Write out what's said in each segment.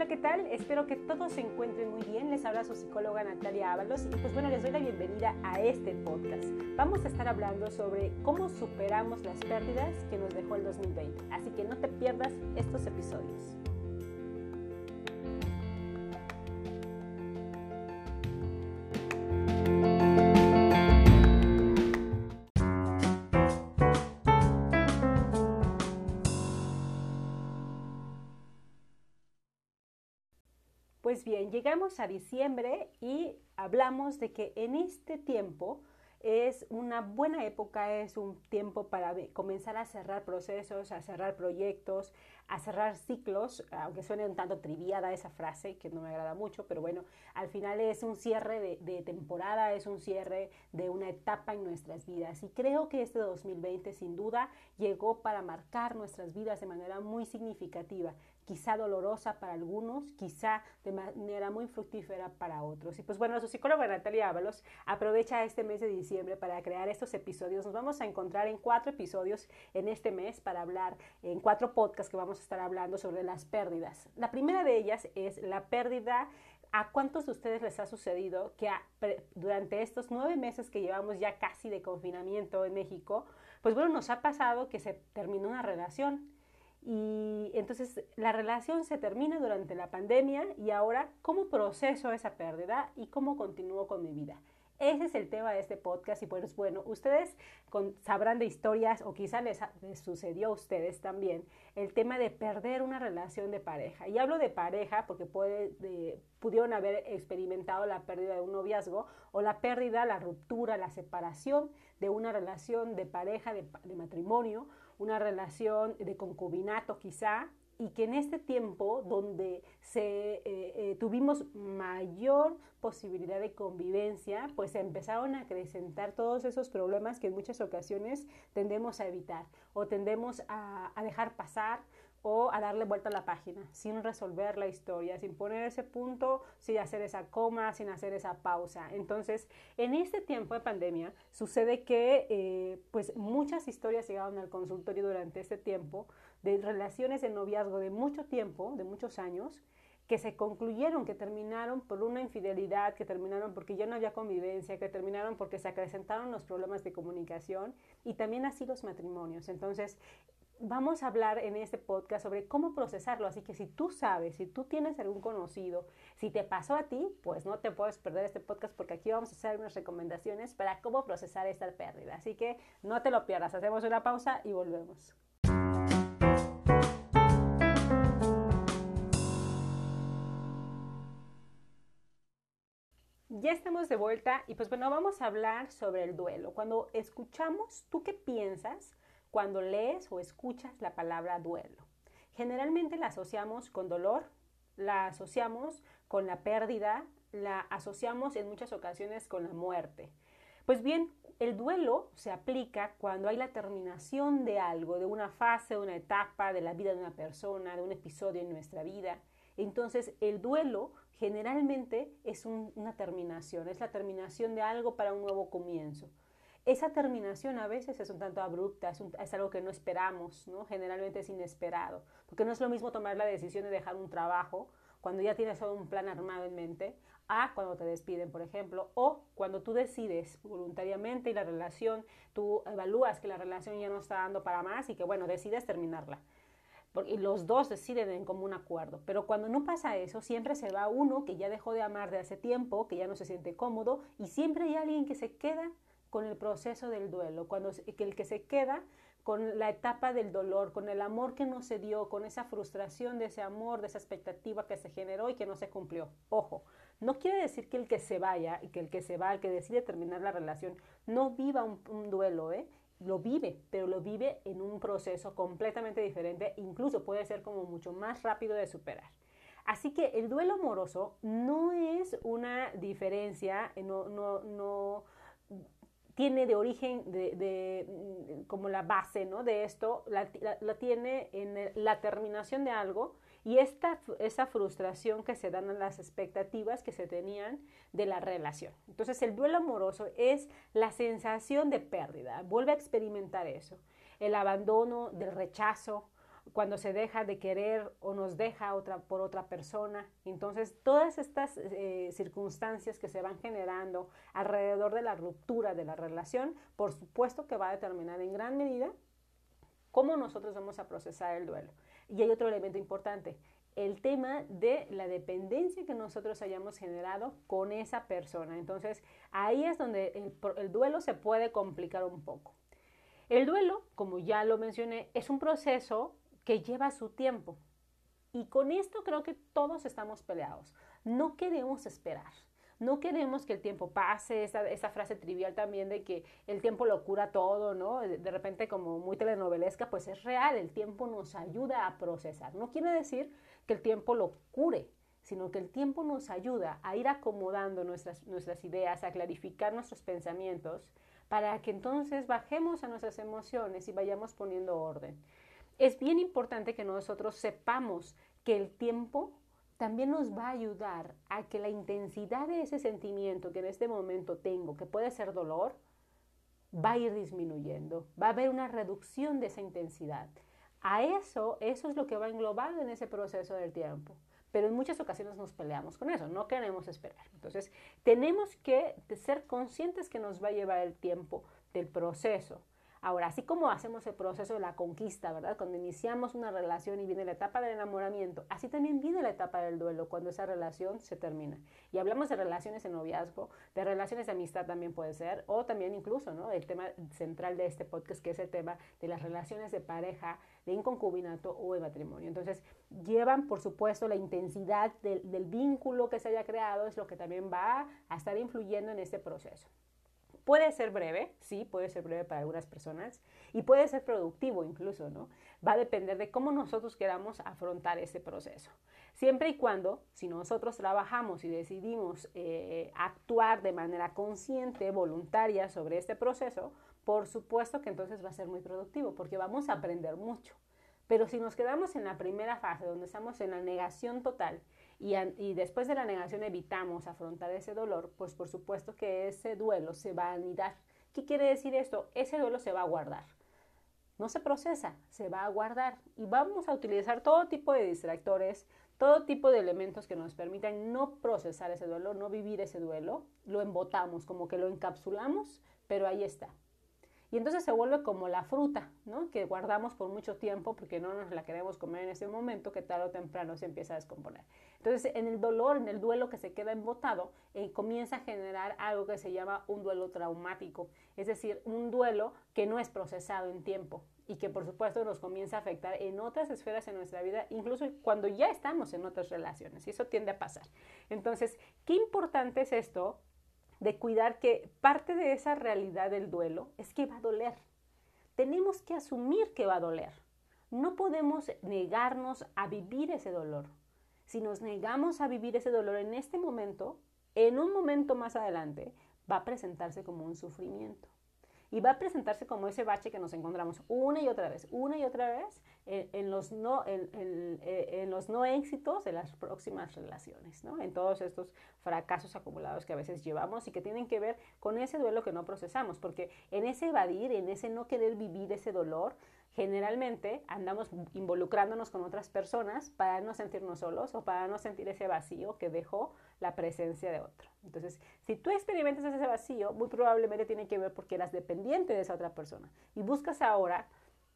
Hola, ¿qué tal? Espero que todos se encuentren muy bien. Les habla su psicóloga Natalia Ábalos y pues bueno, les doy la bienvenida a este podcast. Vamos a estar hablando sobre cómo superamos las pérdidas que nos dejó el 2020. Así que no te pierdas estos episodios. Pues bien, llegamos a diciembre y hablamos de que en este tiempo es una buena época, es un tiempo para comenzar a cerrar procesos, a cerrar proyectos, a cerrar ciclos, aunque suene un tanto triviada esa frase, que no me agrada mucho, pero bueno, al final es un cierre de, de temporada, es un cierre de una etapa en nuestras vidas. Y creo que este 2020 sin duda llegó para marcar nuestras vidas de manera muy significativa quizá dolorosa para algunos, quizá de manera muy fructífera para otros. Y pues bueno, su psicóloga Natalia Ábalos aprovecha este mes de diciembre para crear estos episodios. Nos vamos a encontrar en cuatro episodios en este mes para hablar, en cuatro podcasts que vamos a estar hablando sobre las pérdidas. La primera de ellas es la pérdida ¿A cuántos de ustedes les ha sucedido que durante estos nueve meses que llevamos ya casi de confinamiento en México, pues bueno, nos ha pasado que se terminó una relación? Y entonces la relación se termina durante la pandemia y ahora cómo proceso esa pérdida y cómo continúo con mi vida. Ese es el tema de este podcast y pues bueno, ustedes sabrán de historias o quizá les, sucedió a ustedes también el tema de perder una relación de pareja. Y hablo de pareja porque puede, pudieron haber experimentado la pérdida de un noviazgo o la pérdida, la ruptura, la separación de una relación de pareja, de matrimonio una relación de concubinato quizá, y que en este tiempo donde se, eh, eh, tuvimos mayor posibilidad de convivencia, pues se empezaron a acrecentar todos esos problemas que en muchas ocasiones tendemos a evitar o tendemos a, a dejar pasar o a darle vuelta a la página sin resolver la historia, sin poner ese punto, sin hacer esa coma, sin hacer esa pausa. Entonces, en este tiempo de pandemia sucede que eh, pues muchas historias llegaron al consultorio durante este tiempo de relaciones de noviazgo de mucho tiempo, de muchos años, que se concluyeron, que terminaron por una infidelidad, que terminaron porque ya no había convivencia, que terminaron porque se acrecentaron los problemas de comunicación y también así los matrimonios. Entonces, vamos a hablar en este podcast sobre cómo procesarlo. Así que si tú sabes, si tú tienes algún conocido, si te pasó a ti, pues no te puedes perder este podcast porque aquí vamos a hacer unas recomendaciones para cómo procesar esta pérdida. Así que no te lo pierdas. Hacemos una pausa y volvemos. Ya estamos de vuelta y pues bueno, vamos a hablar sobre el duelo. Cuando escuchamos, ¿tú qué piensas? cuando lees o escuchas la palabra duelo. Generalmente la asociamos con dolor, la asociamos con la pérdida, la asociamos en muchas ocasiones con la muerte. Pues bien, el duelo se aplica cuando hay la terminación de algo, de una fase, de una etapa de la vida de una persona, de un episodio en nuestra vida. Entonces, el duelo generalmente es una terminación, es la terminación de algo para un nuevo comienzo. Esa terminación a veces es un tanto abrupta, es, algo que no esperamos, ¿no? Generalmente es inesperado, porque no es lo mismo tomar la decisión de dejar un trabajo cuando ya tienes todo un plan armado en mente, a cuando te despiden, por ejemplo, o cuando tú decides voluntariamente y la relación, tú evalúas que la relación ya no está dando para más y que, bueno, decides terminarla. Y los dos deciden en común acuerdo. Pero cuando no pasa eso, siempre se va uno que ya dejó de amar de hace tiempo, que ya no se siente cómodo, y siempre hay alguien que se queda con el proceso del duelo, cuando el que se queda con la etapa del dolor, con el amor que no se dio, con esa frustración de ese amor, de esa expectativa que se generó y que no se cumplió. Ojo, no quiere decir que el que se vaya y que el que se va, el que decide terminar la relación, no viva un, duelo, ¿eh? Lo vive, pero lo vive en un proceso completamente diferente, incluso puede ser como mucho más rápido de superar. Así que el duelo amoroso no es una diferencia, no, no, no tiene de origen, de, mm, como la base ¿no? de esto, la, tiene en la terminación de algo y esta, esa frustración que se dan a las expectativas que se tenían de la relación. Entonces el duelo amoroso es la sensación de pérdida, vuelve a experimentar eso, el abandono, del rechazo, cuando se deja de querer o nos deja otra, por otra persona. Entonces, todas estas eh, circunstancias que se van generando alrededor de la ruptura de la relación, por supuesto que va a determinar en gran medida cómo nosotros vamos a procesar el duelo. Y hay otro elemento importante, el tema de la dependencia que nosotros hayamos generado con esa persona. Entonces, ahí es donde el, el duelo se puede complicar un poco. El duelo, como ya lo mencioné, es un proceso que lleva su tiempo. Y con esto creo que todos estamos peleados. No queremos esperar. No queremos que el tiempo pase, esa, esa, frase trivial también de que el tiempo lo cura todo, ¿no? De repente como muy telenovelesca, pues es real, el tiempo nos ayuda a procesar. No quiere decir que el tiempo lo cure, sino que el tiempo nos ayuda a ir acomodando nuestras, nuestras ideas, a clarificar nuestros pensamientos, para que entonces bajemos a nuestras emociones y vayamos poniendo orden es bien importante que nosotros sepamos que el tiempo también nos va a ayudar a que la intensidad de ese sentimiento que en este momento tengo, que puede ser dolor, va a ir disminuyendo, va a haber una reducción de esa intensidad. A eso, eso es lo que va englobado en ese proceso del tiempo. Pero en muchas ocasiones nos peleamos con eso, no queremos esperar. Entonces, tenemos que ser conscientes que nos va a llevar el tiempo del proceso. Ahora, así como hacemos el proceso de la conquista, ¿verdad? Cuando iniciamos una relación y viene la etapa del enamoramiento, así también viene la etapa del duelo cuando esa relación se termina. Y hablamos de relaciones de noviazgo, de relaciones de amistad también puede ser, o también incluso, ¿no? El tema central de este podcast, que es el tema de las relaciones de pareja, de inconcubinato o de matrimonio. Entonces, llevan, por supuesto, la intensidad del, del vínculo que se haya creado, es lo que también va a estar influyendo en este proceso. Puede ser breve, sí, puede ser breve para algunas personas y puede ser productivo incluso, ¿no? Va a depender de cómo nosotros queramos afrontar ese proceso. Siempre y cuando, si nosotros trabajamos y decidimos eh, actuar de manera consciente, voluntaria sobre este proceso, por supuesto que entonces va a ser muy productivo porque vamos a aprender mucho. Pero si nos quedamos en la primera fase, donde estamos en la negación total, y, después de la negación evitamos afrontar ese dolor, pues por supuesto que ese duelo se va a anidar. ¿Qué quiere decir esto? Ese duelo se va a guardar. No se procesa, se va a guardar y vamos a utilizar todo tipo de distractores, todo tipo de elementos que nos permitan no procesar ese duelo, no vivir ese duelo. Lo embotamos, como que lo encapsulamos, pero ahí está. Y entonces se vuelve como la fruta, ¿no? Que guardamos por mucho tiempo porque no nos la queremos comer en ese momento, que tarde o temprano se empieza a descomponer. Entonces, en el dolor, en el duelo que se queda embotado, eh, comienza a generar algo que se llama un duelo traumático, es decir, un duelo que no es procesado en tiempo y que por supuesto nos comienza a afectar en otras esferas en nuestra vida, incluso cuando ya estamos en otras relaciones, y eso tiende a pasar. Entonces, qué importante es esto de cuidar que parte de esa realidad del duelo es que va a doler. Tenemos que asumir que va a doler. No podemos negarnos a vivir ese dolor. Si nos negamos a vivir ese dolor en este momento, en un momento más adelante va a presentarse como un sufrimiento y va a presentarse como ese bache que nos encontramos una y otra vez, una y otra vez en, los, no, en, los no éxitos de las próximas relaciones, ¿no? en todos estos fracasos acumulados que a veces llevamos y que tienen que ver con ese duelo que no procesamos, porque en ese evadir, en ese no querer vivir ese dolor, generalmente andamos involucrándonos con otras personas para no sentirnos solos o para no sentir ese vacío que dejó la presencia de otro. Entonces, si tú experimentas ese vacío, muy probablemente tiene que ver porque eras dependiente de esa otra persona y buscas ahora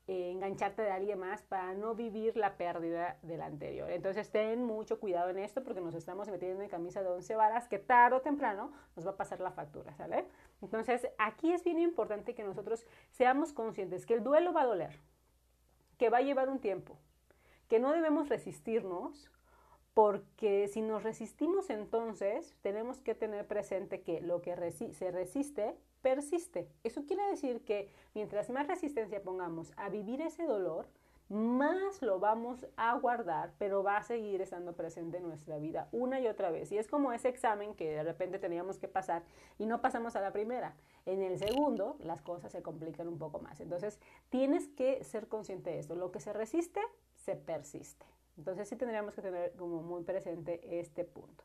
eh, engancharte de alguien más para no vivir la pérdida del anterior. Entonces, ten mucho cuidado en esto porque nos estamos metiendo en camisa de once varas que tarde o temprano nos va a pasar la factura, ¿sale? Entonces, aquí es bien importante que nosotros seamos conscientes que el duelo va a doler, que va a llevar un tiempo, que no debemos resistirnos porque si nos resistimos entonces tenemos que tener presente que lo que se resiste persiste. Eso quiere decir que mientras más resistencia pongamos a vivir ese dolor, más lo vamos a guardar, pero va a seguir estando presente en nuestra vida una y otra vez. Y es como ese examen que de repente teníamos que pasar y no pasamos a la primera. En el segundo, las cosas se complican un poco más. Entonces, tienes que ser consciente de esto. Lo que se resiste, se persiste. Entonces, sí tendríamos que tener como muy presente este punto.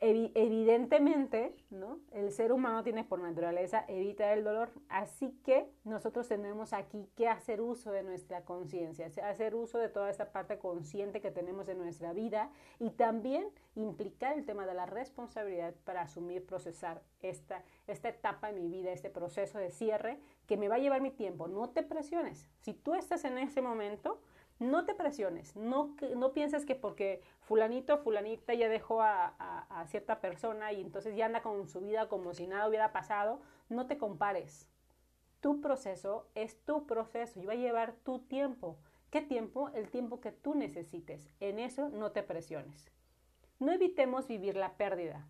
Evidentemente, ¿no? El ser humano tiene por naturaleza evitar el dolor, así que nosotros tenemos aquí que hacer uso de nuestra conciencia, hacer uso de toda esta parte consciente que tenemos en nuestra vida y también implicar el tema de la responsabilidad para asumir, procesar esta, esta etapa en mi vida, este proceso de cierre que me va a llevar mi tiempo. No te presiones. Si tú estás en ese momento, no te presiones, no, no pienses que porque fulanito fulanita ya dejó a, a, cierta persona y entonces ya anda con su vida como si nada hubiera pasado, no te compares. Tu proceso es tu proceso y va a llevar tu tiempo. ¿Qué tiempo? El tiempo que tú necesites. En eso no te presiones. No evitemos vivir la pérdida.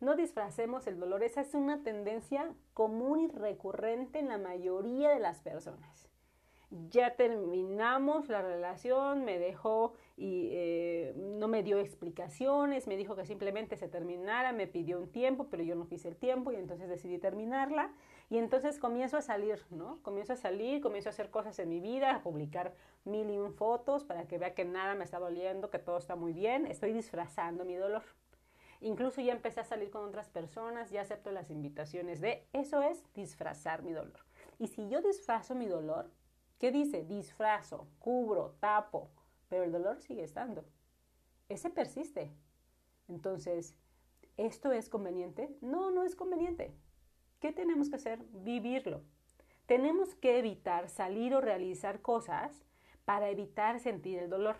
No disfracemos el dolor. Esa es una tendencia común y recurrente en la mayoría de las personas ya terminamos la relación, me dejó y eh, no me dio explicaciones, me dijo que simplemente se terminara, me pidió un tiempo, pero yo no quise el tiempo y entonces decidí terminarla. Y entonces comienzo a salir, ¿no? Comienzo a salir, comienzo a hacer cosas en mi vida, a publicar mil y un fotos para que vea que nada me está doliendo, que todo está muy bien. Estoy disfrazando mi dolor. Incluso ya empecé a salir con otras personas, ya acepto las invitaciones de eso es disfrazar mi dolor. Y si yo disfrazo mi dolor, ¿Qué dice? Disfrazo, cubro, tapo, pero el dolor sigue estando. Ese persiste. Entonces, ¿esto es conveniente? No, no es conveniente. ¿Qué tenemos que hacer? Vivirlo. Tenemos que evitar salir o realizar cosas para evitar sentir el dolor.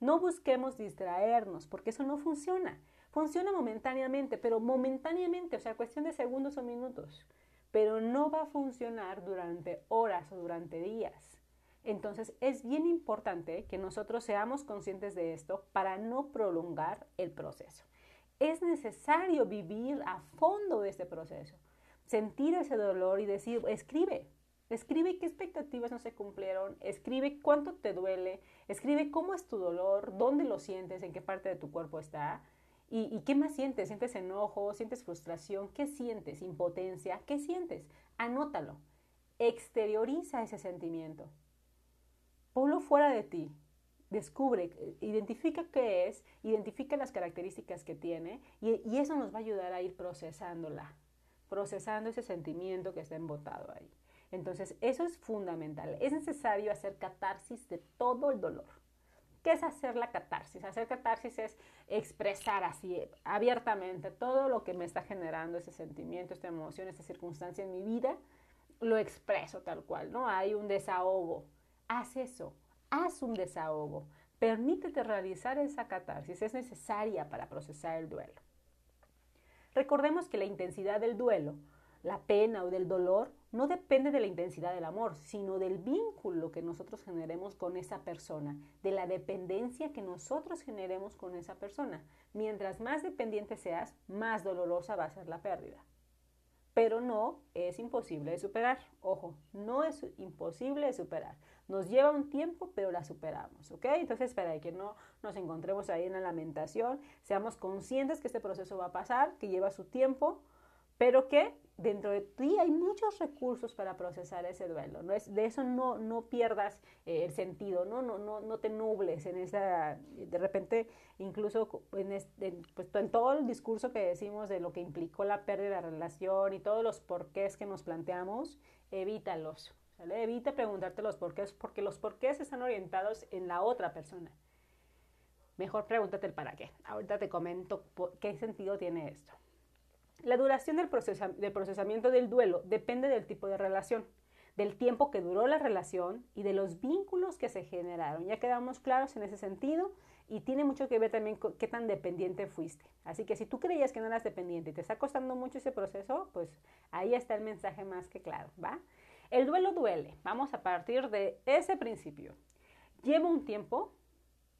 No busquemos distraernos, porque eso no funciona. Funciona momentáneamente, pero momentáneamente, o sea, cuestión de segundos o minutos pero no va a funcionar durante horas o durante días. Entonces es bien importante que nosotros seamos conscientes de esto para no prolongar el proceso. Es necesario vivir a fondo este proceso, sentir ese dolor y decir, escribe, escribe qué expectativas no se cumplieron, escribe cuánto te duele, escribe cómo es tu dolor, dónde lo sientes, en qué parte de tu cuerpo está, ¿Y, qué más sientes? ¿Sientes enojo? ¿Sientes frustración? ¿Qué sientes? ¿Impotencia? ¿Qué sientes? Anótalo. Exterioriza ese sentimiento. Ponlo fuera de ti. Descubre, identifica qué es, identifica las características que tiene y, y eso nos va a ayudar a ir procesándola, procesando ese sentimiento que está embotado ahí. Entonces, eso es fundamental. Es necesario hacer catarsis de todo el dolor. ¿Qué es hacer la catarsis? Hacer catarsis es expresar así abiertamente todo lo que me está generando ese sentimiento, esta emoción, esta circunstancia en mi vida, lo expreso tal cual, ¿no? Hay un desahogo. Haz eso, haz un desahogo. Permítete realizar esa catarsis, es necesaria para procesar el duelo. Recordemos que la intensidad del duelo, la pena o del dolor no depende de la intensidad del amor, sino del vínculo que nosotros generemos con esa persona, de la dependencia que nosotros generemos con esa persona. Mientras más dependiente seas, más dolorosa va a ser la pérdida. Pero no es imposible de superar. Ojo, no es imposible de superar. Nos lleva un tiempo, pero la superamos, ¿ok? Entonces, para que no nos encontremos ahí en la lamentación, seamos conscientes que este proceso va a pasar, que lleva su tiempo, pero que dentro de ti hay muchos recursos para procesar ese duelo. ¿no? Es, de eso no, no pierdas eh, el sentido, ¿no? No, no, no te nubles en esa, de repente, incluso en, este, pues, en todo el discurso que decimos de lo que implicó la pérdida de la relación y todos los porqués que nos planteamos, evítalos. ¿sale? Evita preguntarte los porqués, porque los porqués están orientados en la otra persona. Mejor pregúntate el para qué. Ahorita te comento qué sentido tiene esto. La duración del, procesamiento del duelo depende del tipo de relación, del tiempo que duró la relación y de los vínculos que se generaron. Ya quedamos claros en ese sentido y tiene mucho que ver también con qué tan dependiente fuiste. Así que si tú creías que no eras dependiente y te está costando mucho ese proceso, pues ahí está el mensaje más que claro, ¿va? El duelo duele. Vamos a partir de ese principio. Lleva un tiempo,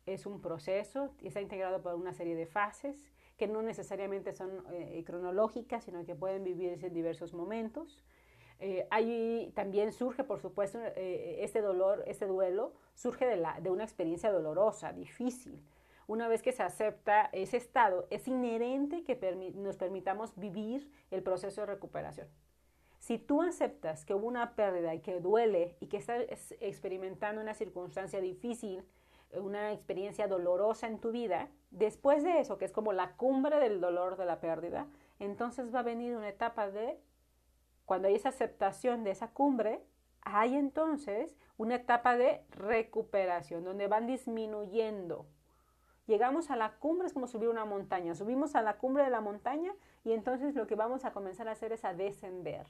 es un proceso, está integrado por una serie de fases que no necesariamente son eh, cronológicas, sino que pueden vivirse en diversos momentos. Eh, ahí también surge, por supuesto, eh, este dolor, este duelo, surge de, la, de una experiencia dolorosa, difícil. Una vez que se acepta ese estado, es inherente que nos permitamos vivir el proceso de recuperación. Si tú aceptas que hubo una pérdida y que duele y que estás experimentando una circunstancia difícil, una experiencia dolorosa en tu vida, después de eso, que es como la cumbre del dolor de la pérdida, entonces va a venir una etapa de, cuando hay esa aceptación de esa cumbre, hay entonces una etapa de recuperación, donde van disminuyendo. Llegamos a la cumbre, es como subir una montaña, subimos a la cumbre de la montaña y entonces lo que vamos a comenzar a hacer es a descender.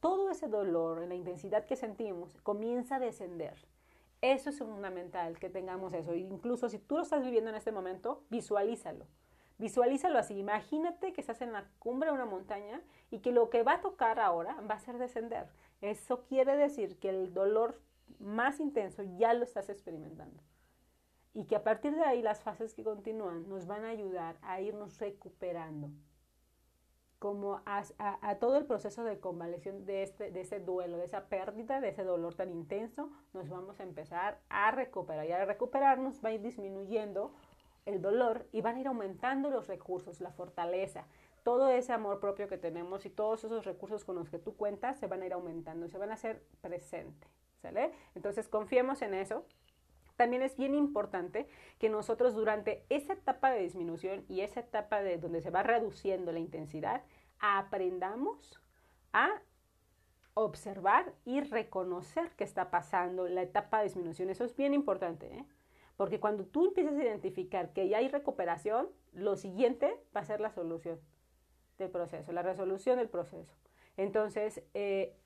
Todo ese dolor, la intensidad que sentimos, comienza a descender. Eso es fundamental, que tengamos eso. Incluso si tú lo estás viviendo en este momento, visualízalo. Visualízalo así. Imagínate que estás en la cumbre de una montaña y que lo que va a tocar ahora va a ser descender. Eso quiere decir que el dolor más intenso ya lo estás experimentando. Y que a partir de ahí las fases que continúan nos van a ayudar a irnos recuperando como a, todo el proceso de convalecición de, este, de ese duelo, de esa pérdida, de ese dolor tan intenso, nos vamos a empezar a recuperar. Y al recuperarnos va a ir disminuyendo el dolor y van a ir aumentando los recursos, la fortaleza, todo ese amor propio que tenemos y todos esos recursos con los que tú cuentas se van a ir aumentando, se van a hacer presente. ¿Sale? Entonces confiemos en eso. También es bien importante que nosotros durante esa etapa de disminución y esa etapa de donde se va reduciendo la intensidad, aprendamos a observar y reconocer qué está pasando, la etapa de disminución. Eso es bien importante, ¿eh? porque cuando tú empiezas a identificar que ya hay recuperación, lo siguiente va a ser la solución del proceso, la resolución del proceso. Entonces, eh,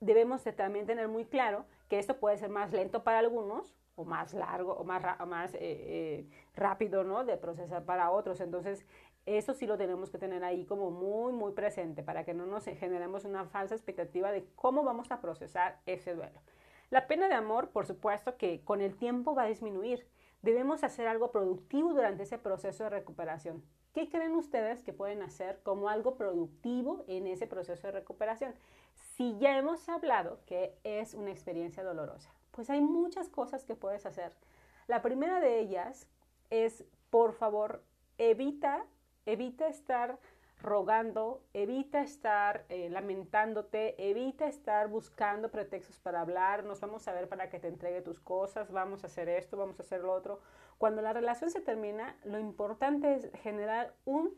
debemos también tener muy claro que esto puede ser más lento para algunos o más largo o más, más eh, rápido ¿no? de procesar para otros. Entonces, eso sí lo tenemos que tener ahí como muy, muy presente para que no nos generemos una falsa expectativa de cómo vamos a procesar ese duelo. La pena de amor, por supuesto, que con el tiempo va a disminuir. Debemos hacer algo productivo durante ese proceso de recuperación. ¿Qué creen ustedes que pueden hacer como algo productivo en ese proceso de recuperación? Si ya hemos hablado que es una experiencia dolorosa, pues hay muchas cosas que puedes hacer. La primera de ellas es, por favor, evita Evita estar rogando, evita estar eh, lamentándote, evita estar buscando pretextos para hablar, nos vamos a ver para que te entregue tus cosas, vamos a hacer esto, vamos a hacer lo otro. Cuando la relación se termina, lo importante es generar un...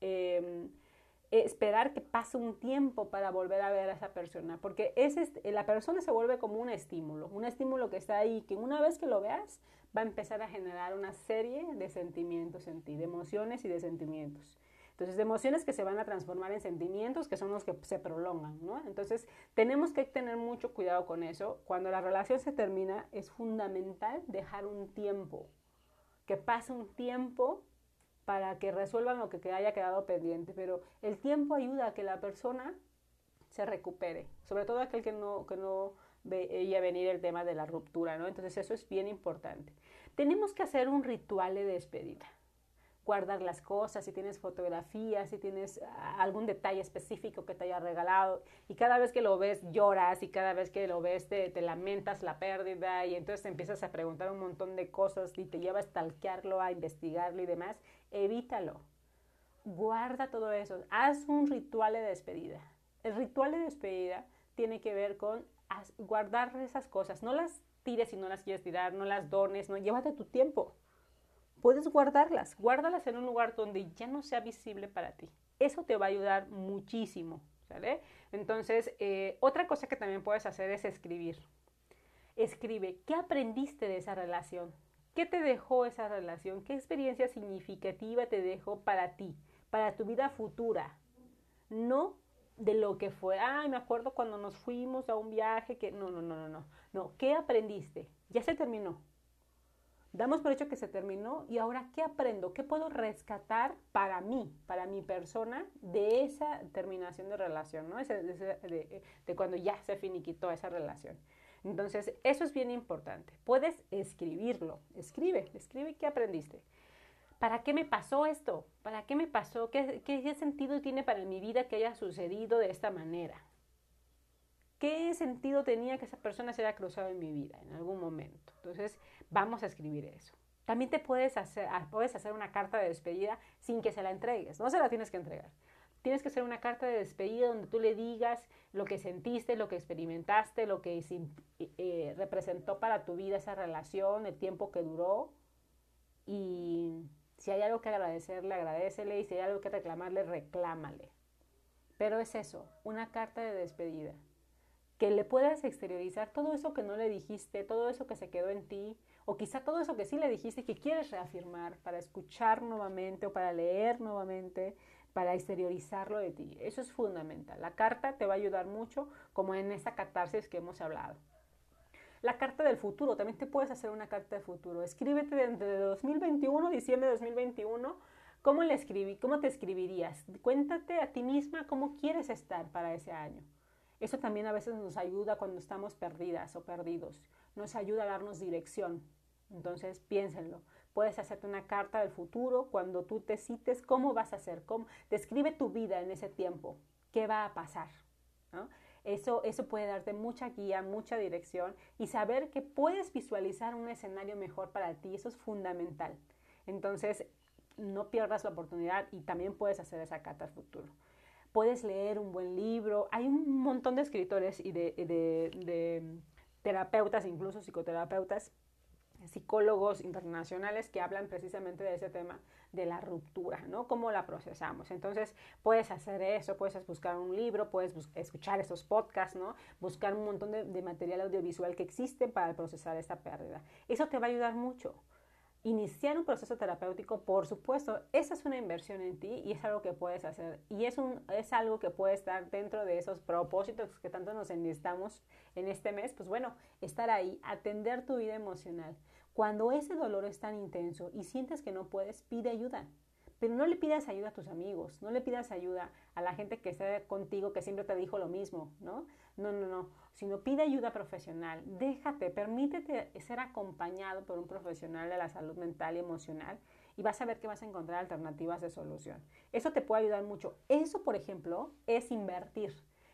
Em, esperar que pase un tiempo para volver a ver a esa persona, porque la persona se vuelve como un estímulo, un estímulo que está ahí, que una vez que lo veas, va a empezar a generar una serie de sentimientos en ti, de emociones y de sentimientos. Entonces, de emociones que se van a transformar en sentimientos que son los que se prolongan, ¿no? Entonces, tenemos que tener mucho cuidado con eso. Cuando la relación se termina, es fundamental dejar un tiempo, que pase un tiempo para que resuelvan lo que haya quedado pendiente, pero el tiempo ayuda a que la persona se recupere, sobre todo aquel que no, que no veía venir el tema de la ruptura, ¿no? Entonces eso es bien importante. Tenemos que hacer un ritual de despedida. Guardar las cosas, si tienes fotografías, si tienes ah, algún detalle específico que te haya regalado y cada vez que lo ves lloras y cada vez que lo ves te, lamentas la pérdida y entonces te empiezas a preguntar un montón de cosas y te lleva a stalkearlo, a investigarlo y demás, evítalo. Guarda todo eso. Haz un ritual de despedida. El ritual de despedida tiene que ver con guardar esas cosas. No las tires si no las quieres tirar, no las dones, no, llévate tu tiempo. Puedes guardarlas, guárdalas en un lugar donde ya no sea visible para ti. Eso te va a ayudar muchísimo, ¿sale? Entonces, eh, otra cosa que también puedes hacer es escribir. Escribe, ¿qué aprendiste de esa relación? ¿Qué te dejó esa relación? ¿Qué experiencia significativa te dejó para ti, para tu vida futura? No de lo que fue, ay, me acuerdo cuando nos fuimos a un viaje, que no, no, no, no, no, no, ¿qué aprendiste? Ya se terminó. Damos por hecho que se terminó y ahora, ¿qué aprendo? ¿Qué puedo rescatar para mí, para mi persona, de esa terminación de relación, ¿no? de, de cuando ya se finiquitó esa relación. Entonces, eso es bien importante. Puedes escribirlo, escribe, escribe qué aprendiste. ¿Para qué me pasó esto? ¿Para qué me pasó? ¿Qué, ¿Qué, sentido tiene para mi vida que haya sucedido de esta manera? ¿Qué sentido tenía que esa persona se haya cruzado en mi vida en algún momento? Entonces, vamos a escribir eso. También te puedes hacer, ah, puedes hacer una carta de despedida sin que se la entregues, no se la tienes que entregar. tienes que hacer una carta de despedida donde tú le digas lo que sentiste, lo que experimentaste, lo que eh, representó para tu vida esa relación, el tiempo que duró. Y si hay algo que agradecerle, agradecele. Y si hay algo que reclamarle, reclámale. Pero es eso, una carta de despedida. Que le puedas exteriorizar todo eso que no le dijiste, todo eso que se quedó en ti, o quizá todo eso que sí le dijiste y que quieres reafirmar para escuchar nuevamente o para leer nuevamente, para exteriorizarlo de ti. Eso es fundamental. La carta te va a ayudar mucho, como en esta catarsis que hemos hablado. La carta del futuro, también te puedes hacer una carta de futuro. Escríbete de 2021, diciembre de 2021, ¿cómo le escribí? ¿Cómo te escribirías? Cuéntate a ti misma cómo quieres estar para ese año. Eso también a veces nos ayuda cuando estamos perdidas o perdidos. Nos ayuda a darnos dirección. Entonces, piénsenlo. Puedes hacerte una carta del futuro cuando tú te cites cómo vas a hacer, cómo, describe tu vida en ese tiempo, qué va a pasar. Eso, eso puede darte mucha guía, mucha dirección y saber que puedes visualizar un escenario mejor para ti, eso es fundamental. Entonces, no pierdas la oportunidad y también puedes hacer esa carta al futuro. Puedes leer un buen libro, hay un montón de escritores y de, de terapeutas, incluso psicoterapeutas, psicólogos internacionales que hablan precisamente de ese tema de la ruptura, ¿no? Cómo la procesamos. Entonces, puedes hacer eso, puedes buscar un libro, puedes escuchar esos podcasts, ¿no? Buscar un montón de, de material audiovisual que existe para procesar esta pérdida. Eso te va a ayudar mucho iniciar un proceso terapéutico, por supuesto, esa es una inversión en ti y es algo que puedes hacer. Y es, un, es algo que puede estar dentro de esos propósitos que tanto nos necesitamos en este mes. Pues bueno, estar ahí, atender tu vida emocional. Cuando ese dolor es tan intenso y sientes que no puedes, pide ayuda. Pero no le pidas ayuda a tus amigos, no le pidas ayuda a la gente que está contigo que siempre te dijo lo mismo, ¿no? No, no, no, sino pide ayuda profesional, déjate, permítete ser acompañado por un profesional de la salud mental y emocional y vas a ver que vas a encontrar alternativas de solución. Eso te puede ayudar mucho. Eso, por ejemplo, es invertir.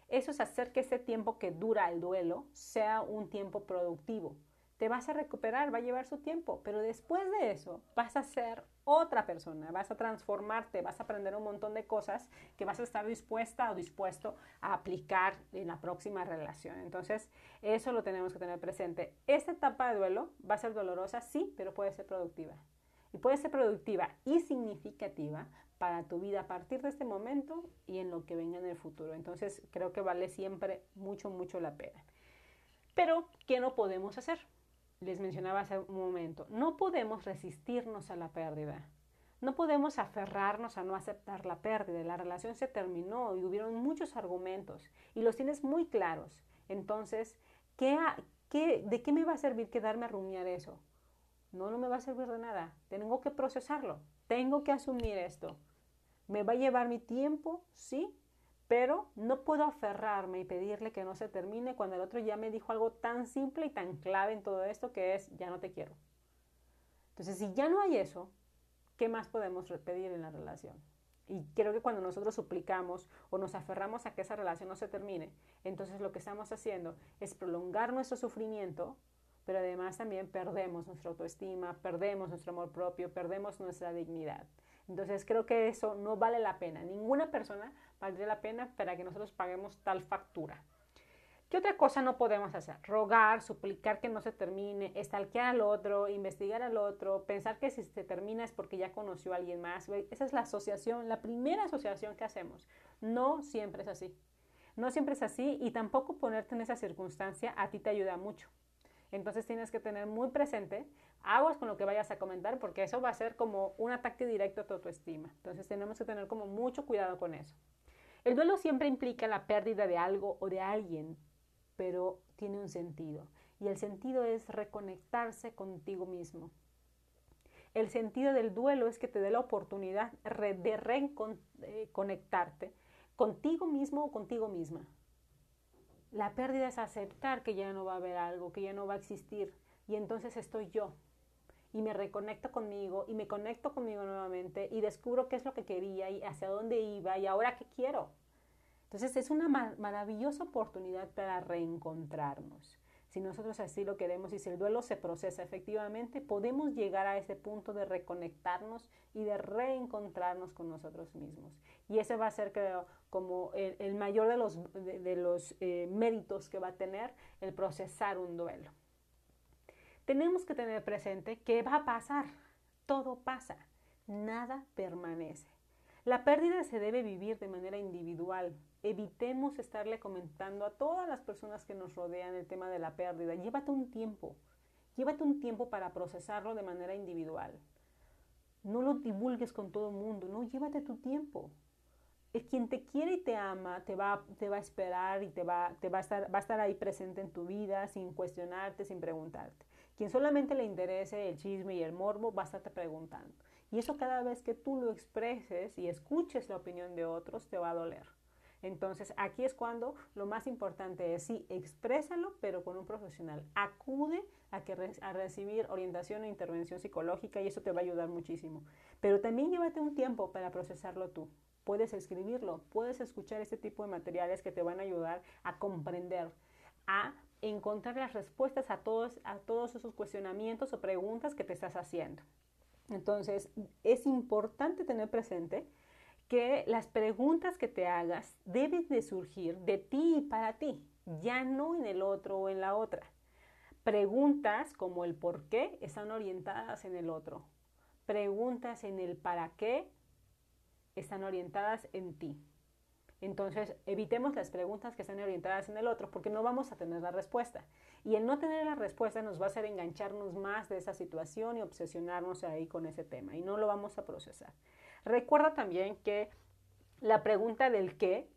Eso es hacer que ese tiempo que dura el duelo sea un tiempo productivo te vas a recuperar, va a llevar su tiempo, pero después de eso vas a ser otra persona, vas a transformarte, vas a aprender un montón de cosas que vas a estar dispuesta o dispuesto a aplicar en la próxima relación. Entonces, eso lo tenemos que tener presente. Esta etapa de duelo va a ser dolorosa, sí, pero puede ser productiva. Y puede ser productiva y significativa para tu vida a partir de este momento y en lo que venga en el futuro. Entonces, creo que vale siempre mucho, mucho la pena. Pero, ¿qué no podemos hacer? Les mencionaba hace un momento, no podemos resistirnos a la pérdida. No podemos aferrarnos a no aceptar la pérdida. La relación se terminó y hubieron muchos argumentos y los tienes muy claros. Entonces, ¿qué, ¿de qué me va a servir quedarme a rumiar eso? No, no me va a servir de nada. Tengo que procesarlo. Tengo que asumir esto. ¿Me va a llevar mi tiempo? Sí, pero no puedo aferrarme y pedirle que no se termine cuando el otro ya me dijo algo tan simple y tan clave en todo esto que es ya no te quiero. Entonces, si ya no hay eso, ¿qué más podemos pedir en la relación? Y creo que cuando nosotros suplicamos o nos aferramos a que esa relación no se termine, entonces lo que estamos haciendo es prolongar nuestro sufrimiento, pero además también perdemos nuestra autoestima, perdemos nuestro amor propio, perdemos nuestra dignidad. Entonces creo que eso no vale la pena. Ninguna persona valdría la pena para que nosotros paguemos tal factura. ¿Qué otra cosa no podemos hacer? Rogar, suplicar que no se termine, estalquear al otro, investigar al otro, pensar que si se termina es porque ya conoció a alguien más. Esa es la asociación, la primera asociación que hacemos. No siempre es así. No siempre es así y tampoco ponerte en esa circunstancia a ti te ayuda mucho. Entonces tienes que tener muy presente, aguas con lo que vayas a comentar, porque eso va a ser como un ataque directo a tu autoestima. Entonces tenemos que tener como mucho cuidado con eso. El duelo siempre implica la pérdida de algo o de alguien, pero tiene un sentido. Y el sentido es reconectarse contigo mismo. El sentido del duelo es que te dé la oportunidad de reconectarte eh, contigo mismo o contigo misma. La pérdida es aceptar que ya no va a haber algo, que ya no va a existir. Y entonces estoy yo. Y me reconecto conmigo y me conecto conmigo nuevamente y descubro qué es lo que quería y hacia dónde iba y ahora qué quiero. Entonces es una maravillosa oportunidad para reencontrarnos. Si nosotros así lo queremos y si el duelo se procesa efectivamente, podemos llegar a ese punto de reconectarnos y de reencontrarnos con nosotros mismos. Y ese va a ser, creo, como el, mayor de los, eh, méritos que va a tener el procesar un duelo. Tenemos que tener presente que va a pasar, todo pasa, nada permanece. La pérdida se debe vivir de manera individual. Evitemos estarle comentando a todas las personas que nos rodean el tema de la pérdida. Llévate un tiempo, llévate un tiempo para procesarlo de manera individual. No lo divulgues con todo el mundo, no, llévate tu tiempo. Es quien te quiere y te ama, te va, te va a esperar y te, va, te va, a estar, va a estar ahí presente en tu vida sin cuestionarte, sin preguntarte. Quien solamente le interese el chisme y el morbo va a estarte preguntando. Y eso cada vez que tú lo expreses y escuches la opinión de otros, te va a doler. Entonces, aquí es cuando lo más importante es, sí, exprésalo, pero con un profesional. Acude a, que a recibir orientación e intervención psicológica y eso te va a ayudar muchísimo. Pero también llévate un tiempo para procesarlo tú. Puedes escribirlo, puedes escuchar este tipo de materiales que te van a ayudar a comprender, a encontrar las respuestas a todos, a todos esos cuestionamientos o preguntas que te estás haciendo. Entonces, es importante tener presente que las preguntas que te hagas deben de surgir de ti y para ti, ya no en el otro o en la otra. Preguntas como el por qué están orientadas en el otro. Preguntas en el para qué están orientadas en ti. Entonces, evitemos las preguntas que están orientadas en el otro porque no vamos a tener la respuesta. Y el no tener la respuesta nos va a hacer engancharnos más de esa situación y obsesionarnos ahí con ese tema y no lo vamos a procesar. Recuerda también que la pregunta del qué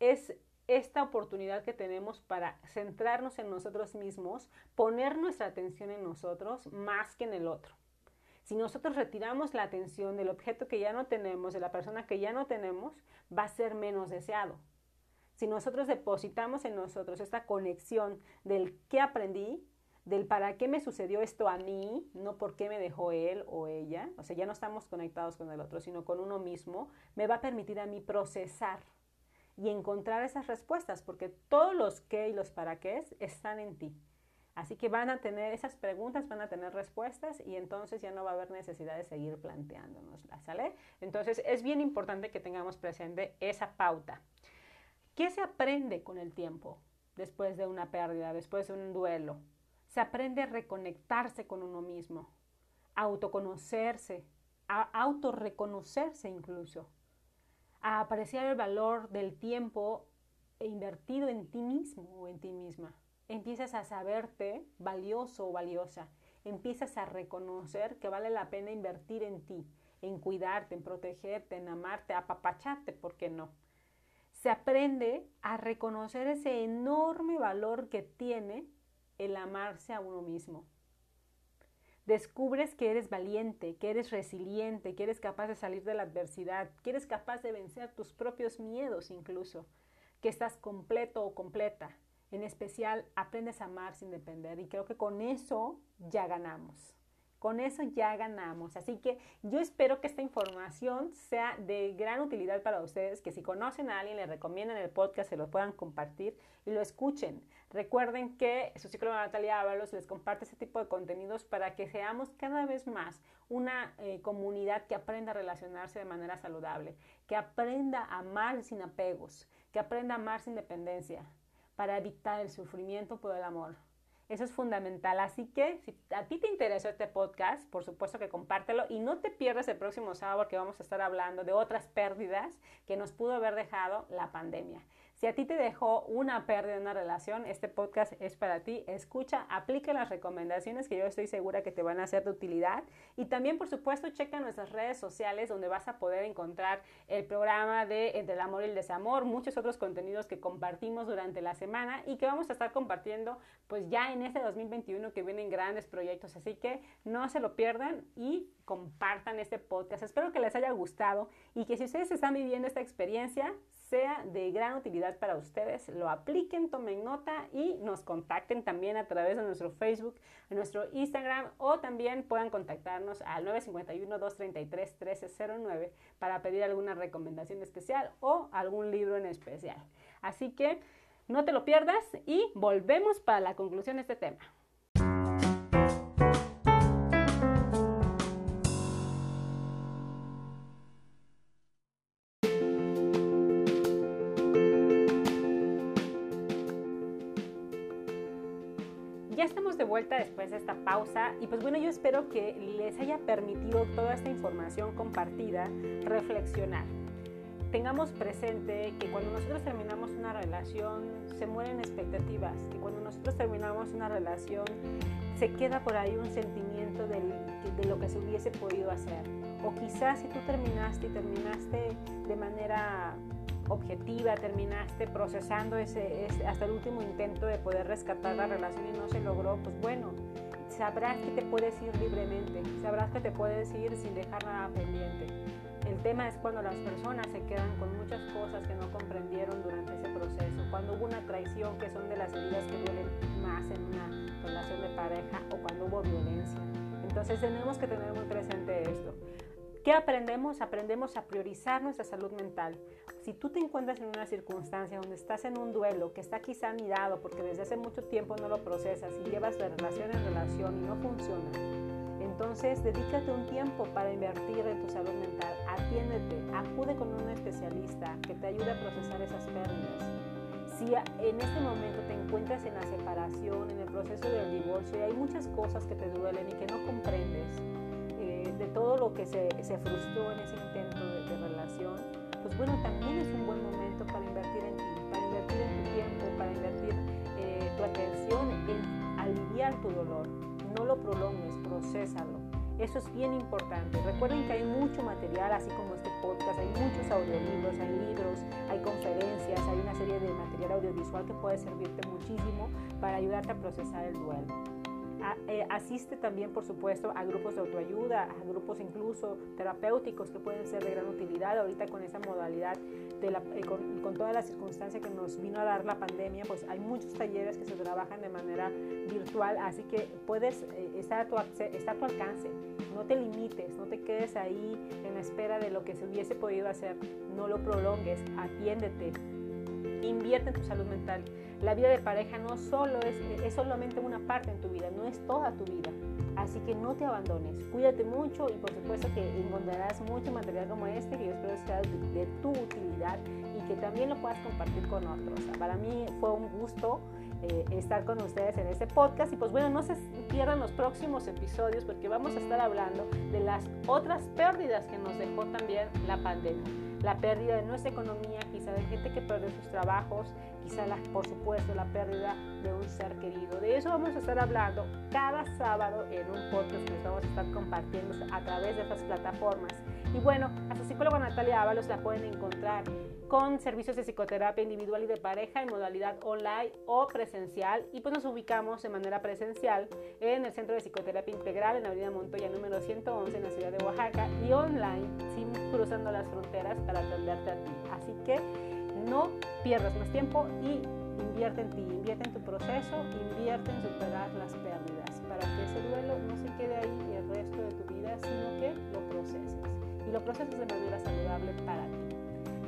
es esta oportunidad que tenemos para centrarnos en nosotros mismos, poner nuestra atención en nosotros más que en el otro. Si nosotros retiramos la atención del objeto que ya no tenemos, de la persona que ya no tenemos, va a ser menos deseado. Si nosotros depositamos en nosotros esta conexión del qué aprendí, del para qué me sucedió esto a mí, no por qué me dejó él o ella, o sea, ya no estamos conectados con el otro, sino con uno mismo, me va a permitir a mí procesar y encontrar esas respuestas, porque todos los qué y los para qué están en ti. Así que van a tener esas preguntas, van a tener respuestas y entonces ya no va a haber necesidad de seguir planteándonoslas, ¿sale? Entonces es bien importante que tengamos presente esa pauta. ¿Qué se aprende con el tiempo después de una pérdida, después de un duelo? Se aprende a reconectarse con uno mismo, a autoconocerse, a autorreconocerse incluso, a apreciar el valor del tiempo invertido en ti mismo o en ti misma empiezas a saberte valioso o valiosa, empiezas a reconocer que vale la pena invertir en ti, en cuidarte, en protegerte, en amarte, apapacharte, ¿por qué no? Se aprende a reconocer ese enorme valor que tiene el amarse a uno mismo. Descubres que eres valiente, que eres resiliente, que eres capaz de salir de la adversidad, que eres capaz de vencer tus propios miedos incluso, que estás completo o completa, en especial, aprendes a amar sin depender y creo que con eso ya ganamos. Con eso ya ganamos. Así que yo espero que esta información sea de gran utilidad para ustedes, que si conocen a alguien, le recomienden el podcast, se lo puedan compartir y lo escuchen. Recuerden que su psicóloga Natalia Ábalos les comparte este tipo de contenidos para que seamos cada vez más una eh, comunidad que aprenda a relacionarse de manera saludable, que aprenda a amar sin apegos, que aprenda a amar sin dependencia, para evitar el sufrimiento por el amor. Eso es fundamental. Así que si a ti te interesó este podcast, por supuesto que compártelo y no te pierdas el próximo sábado porque vamos a estar hablando de otras pérdidas que nos pudo haber dejado la pandemia. Si a ti te dejó una pérdida en una relación, este podcast es para ti. Escucha, aplica las recomendaciones que yo estoy segura que te van a ser de utilidad. Y también, por supuesto, checa nuestras redes sociales donde vas a poder encontrar el programa de Entre el amor y el desamor, muchos otros contenidos que compartimos durante la semana y que vamos a estar compartiendo pues ya en este 2021 que vienen grandes proyectos. Así que no se lo pierdan y compartan este podcast. Espero que les haya gustado y que si ustedes están viviendo esta experiencia, sea de gran utilidad para ustedes, lo apliquen, tomen nota y nos contacten también a través de nuestro Facebook, nuestro Instagram o también puedan contactarnos al 951-233-1309 para pedir alguna recomendación especial o algún libro en especial. Así que No te lo pierdas y volvemos para la conclusión de este tema. Vuelta después de esta pausa. Y pues bueno, yo espero que les haya permitido toda esta información compartida reflexionar. Tengamos presente que cuando nosotros terminamos una relación se mueren expectativas, que cuando nosotros terminamos una relación se queda por ahí un sentimiento de, de lo que se hubiese podido hacer. O quizás si tú terminaste y terminaste de manera objetiva, terminaste procesando ese, hasta el último intento de poder rescatar la relación y no se logró, pues bueno, sabrás que te puedes ir libremente, sabrás que te puedes ir sin dejar nada pendiente. El tema es cuando las personas se quedan con muchas cosas que no comprendieron durante ese proceso, cuando hubo una traición, que son de las heridas que duelen más en una relación de pareja, o cuando hubo violencia. Entonces tenemos que tener muy presente esto. ¿Qué aprendemos? Aprendemos a priorizar nuestra salud mental. Si tú te encuentras en una circunstancia donde estás en un duelo que está quizá anidado porque desde hace mucho tiempo no lo procesas y llevas de relación en relación y no funciona, entonces, dedícate un tiempo para invertir en tu salud mental. Atiéndete, acude con un especialista que te ayude a procesar esas pérdidas. Si en este momento te encuentras en la separación, en el proceso del divorcio, y hay muchas cosas que te duelen y que no comprendes de todo lo que se, frustró en ese intento de, relación, pues bueno, también es un buen momento para invertir en ti, para invertir en tu tiempo, para invertir eh, tu atención en aliviar tu dolor no lo prolongues, procésalo. Eso es bien importante. Recuerden que hay mucho material, así como este podcast, hay muchos audiolibros, hay libros, hay conferencias, hay una serie de material audiovisual que puede servirte muchísimo para ayudarte a procesar el duelo. Eh, asiste también, por supuesto, a grupos de autoayuda, a grupos incluso terapéuticos que pueden ser de gran utilidad ahorita con esa modalidad de la, eh, con, con, toda la circunstancia que nos vino a dar la pandemia, pues hay muchos talleres que se trabajan de manera virtual, así que puedes eh, estar, a tu, estar a tu alcance. No te limites, no te quedes ahí en la espera de lo que se hubiese podido hacer, no lo prolongues, atiéndete, invierte en tu salud mental. La vida de pareja no solo es, es solamente una parte en tu vida, no es toda tu vida. Así que no te abandones, cuídate mucho y por supuesto que encontrarás mucho material como este que yo espero sea de tu utilidad y que también lo puedas compartir con otros. Para mí fue un gusto eh, estar con ustedes en este podcast y pues bueno, no se pierdan los próximos episodios porque vamos a estar hablando de las otras pérdidas que nos dejó también la pandemia la pérdida de nuestra economía, quizá de gente que perdió sus trabajos, quizá la, por supuesto la pérdida de un ser querido. De eso vamos a estar hablando cada sábado en un podcast que vamos a estar compartiendo a través de estas plataformas. Y bueno, a su psicóloga Natalia Ábalos la pueden encontrar con servicios de psicoterapia individual y de pareja en modalidad online o presencial. Y pues nos ubicamos de manera presencial en el Centro de Psicoterapia Integral en la Avenida Montoya número 111 en la ciudad de Oaxaca y online, sin cruzando las fronteras para atenderte a ti. Así que no pierdas más tiempo y invierte en ti, invierte en tu proceso, invierte en superar las pérdidas para que ese duelo no se quede ahí el resto de tu vida, sino que lo proceses. Y lo proceses de manera saludable para ti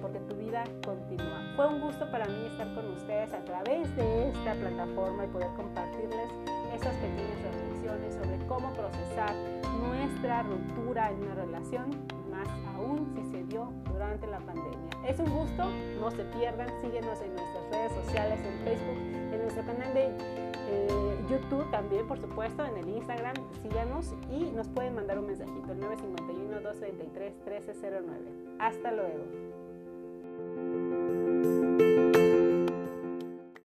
porque tu vida continúa. Fue un gusto para mí estar con ustedes a través de esta plataforma y poder compartirles esas pequeñas reflexiones sobre cómo procesar nuestra ruptura en una relación, más aún si se dio durante la pandemia. Es un gusto, no se pierdan, síguenos en nuestras redes sociales, en Facebook, en nuestro canal de eh, YouTube también, por supuesto, en el Instagram, síganos y nos pueden mandar un mensajito, el 951-233-1309. Hasta luego.